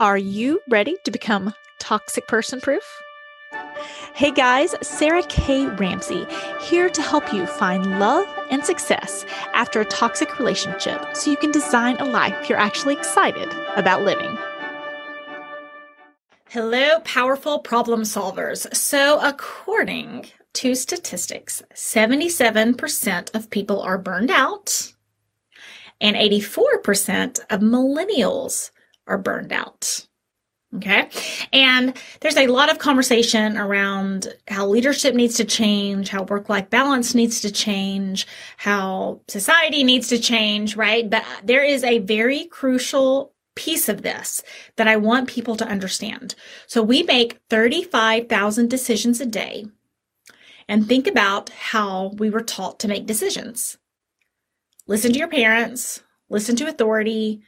Are you ready to become toxic person proof? Hey guys, Sarah K. Ramsey here to help you find love and success after a toxic relationship so you can design a life you're actually excited about living. Hello, powerful problem solvers. So, according to statistics, 77% of people are burned out, and 84% of millennials are burned out. Okay. And there's a lot of conversation around how leadership needs to change, how work life balance needs to change, how society needs to change, right? But there is a very crucial piece of this that I want people to understand. So we make 35,000 decisions a day and think about how we were taught to make decisions. Listen to your parents, listen to authority,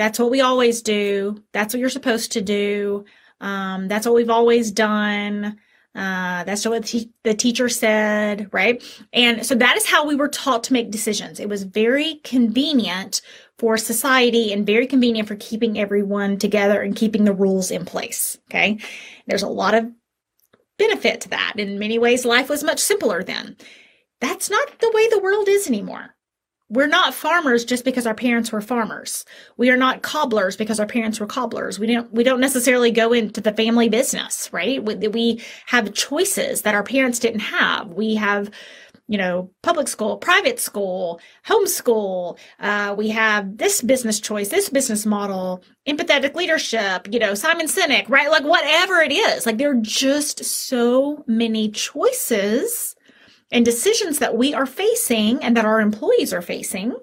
that's what we always do. That's what you're supposed to do. Um, that's what we've always done. Uh, that's what the teacher said, right? And so that is how we were taught to make decisions. It was very convenient for society and very convenient for keeping everyone together and keeping the rules in place. Okay. There's a lot of benefit to that. In many ways, life was much simpler then. That's not the way the world is anymore. We're not farmers just because our parents were farmers. We are not cobblers because our parents were cobblers. We don't we don't necessarily go into the family business, right? We, we have choices that our parents didn't have. We have you know, public school, private school, homeschool. Uh, we have this business choice, this business model, empathetic leadership, you know, Simon Sinek, right? Like whatever it is, like there are just so many choices and decisions that we are facing and that our employees are facing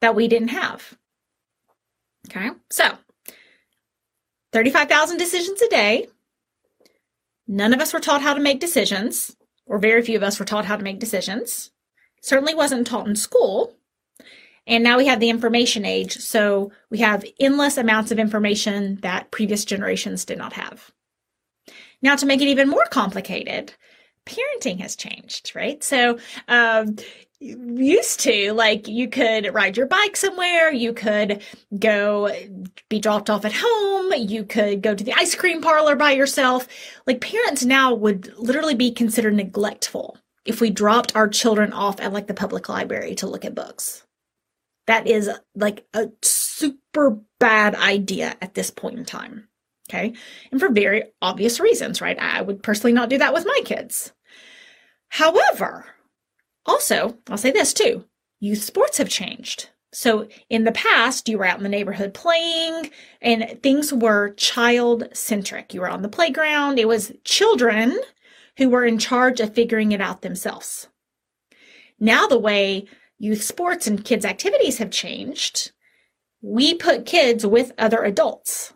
that we didn't have. Okay, so 35,000 decisions a day. None of us were taught how to make decisions, or very few of us were taught how to make decisions. Certainly wasn't taught in school. And now we have the information age, so we have endless amounts of information that previous generations did not have. Now, to make it even more complicated, parenting has changed, right? So, um, used to like you could ride your bike somewhere you could go be dropped off at home you could go to the ice cream parlor by yourself. Like parents now would literally be considered neglectful if we dropped our children off at like the public library to look at books. That is like a super bad idea at this point in time okay? And for very obvious reasons right? I would personally not do that with my kids However, also, I'll say this too youth sports have changed. So in the past, you were out in the neighborhood playing and things were child centric. You were on the playground, it was children who were in charge of figuring it out themselves. Now, the way youth sports and kids' activities have changed, we put kids with other adults.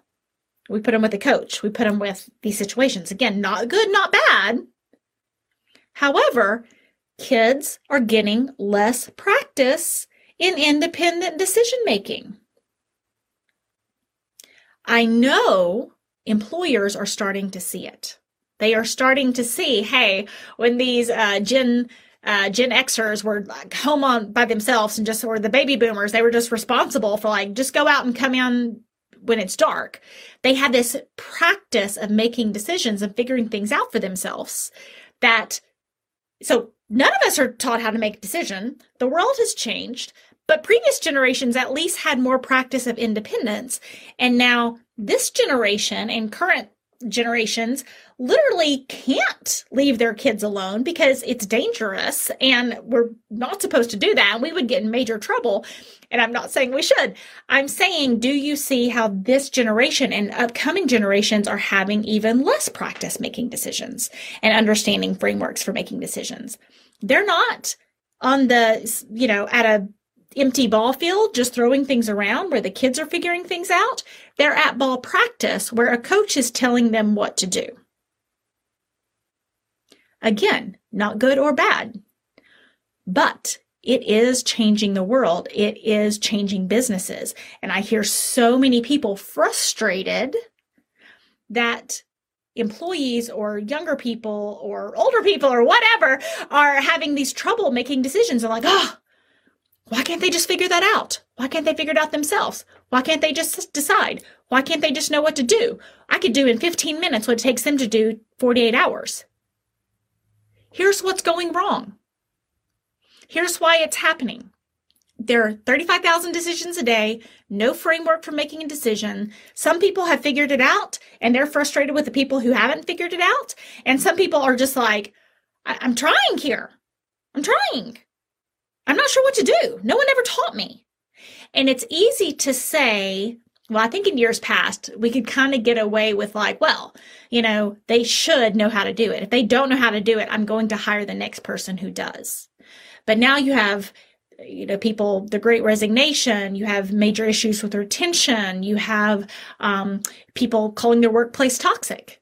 We put them with a coach. We put them with these situations. Again, not good, not bad, However, kids are getting less practice in independent decision making. I know employers are starting to see it. They are starting to see, hey, when these uh, Gen uh, Gen Xers were like home on by themselves and just or the baby boomers, they were just responsible for like just go out and come in when it's dark. They had this practice of making decisions and figuring things out for themselves that so none of us are taught how to make a decision. The world has changed, but previous generations at least had more practice of independence. And now this generation and current generations literally can't leave their kids alone because it's dangerous and we're not supposed to do that. and We would get in major trouble. And I'm not saying we should. I'm saying, do you see how this generation and upcoming generations are having even less practice making decisions and understanding frameworks for making decisions? They're not on the, you know, at a empty ball field just throwing things around where the kids are figuring things out. They're at ball practice where a coach is telling them what to do. Again, not good or bad, but it is changing the world. It is changing businesses. And I hear so many people frustrated that employees or younger people or older people or whatever are having these trouble making decisions. I'm like, oh, why can't they just figure that out? Why can't they figure it out themselves? Why can't they just decide? Why can't they just know what to do? I could do in 15 minutes what it takes them to do 48 hours. Here's what's going wrong. Here's why it's happening. There are 35,000 decisions a day, no framework for making a decision. Some people have figured it out and they're frustrated with the people who haven't figured it out. And some people are just like, I- am trying here. I'm trying. I'm not sure what to do. No one ever taught me. And it's easy to say, well, I think in years past, we could kind of get away with like, well, you know, they should know how to do it. If they don't know how to do it, I'm going to hire the next person who does. But now you have, you know, people, the great resignation, you have major issues with retention, you have um, people calling their workplace toxic.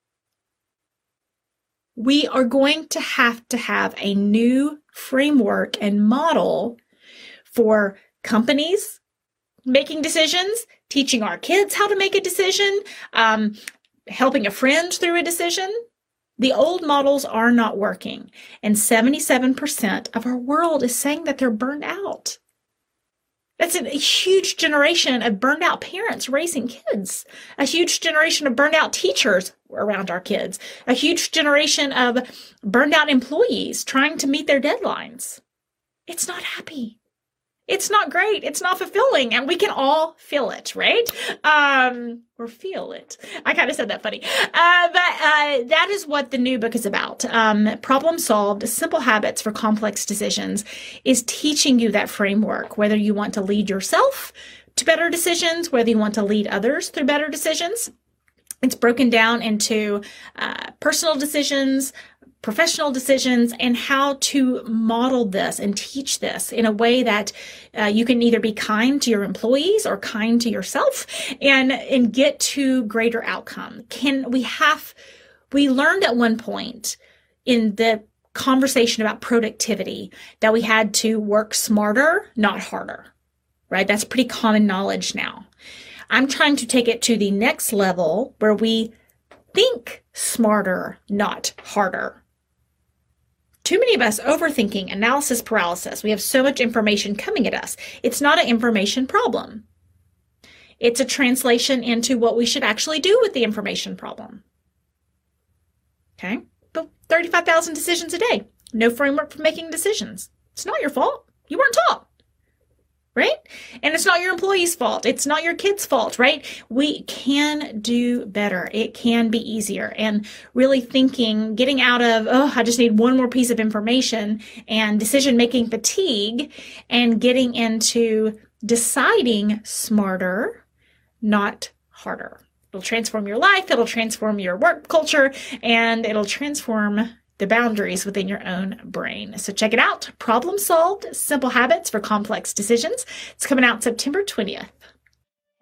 We are going to have to have a new framework and model for companies making decisions, teaching our kids how to make a decision, um, helping a friend through a decision. The old models are not working, and 77% of our world is saying that they're burned out. That's a huge generation of burned out parents raising kids, a huge generation of burned out teachers around our kids, a huge generation of burned out employees trying to meet their deadlines. It's not happy it's not great. It's not fulfilling. And we can all feel it, right? Um, or feel it. I kind of said that funny. Uh, but uh, that is what the new book is about. Um, Problem Solved Simple Habits for Complex Decisions is teaching you that framework, whether you want to lead yourself to better decisions, whether you want to lead others through better decisions. It's broken down into uh, personal decisions, professional decisions and how to model this and teach this in a way that uh, you can either be kind to your employees or kind to yourself and and get to greater outcome. Can we have we learned at one point in the conversation about productivity that we had to work smarter not harder right? That's pretty common knowledge now. I'm trying to take it to the next level where we think smarter not harder too many of us overthinking, analysis paralysis. We have so much information coming at us. It's not an information problem. It's a translation into what we should actually do with the information problem. Okay? But 35,000 decisions a day. No framework for making decisions. It's not your fault. You weren't taught right? And it's not your employee's fault. It's not your kid's fault, right? We can do better. It can be easier. And really thinking, getting out of, oh, I just need one more piece of information and decision making fatigue and getting into deciding smarter, not harder. It'll transform your life. It'll transform your work culture and it'll transform the boundaries within your own brain. So check it out. Problem Solved Simple Habits for Complex Decisions. It's coming out September 20th.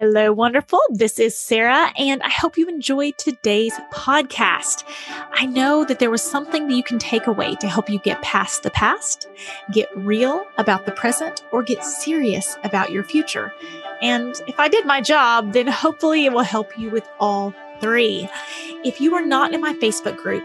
Hello, wonderful. This is Sarah, and I hope you enjoyed today's podcast. I know that there was something that you can take away to help you get past the past, get real about the present, or get serious about your future. And if I did my job, then hopefully it will help you with all three. If you are not in my Facebook group,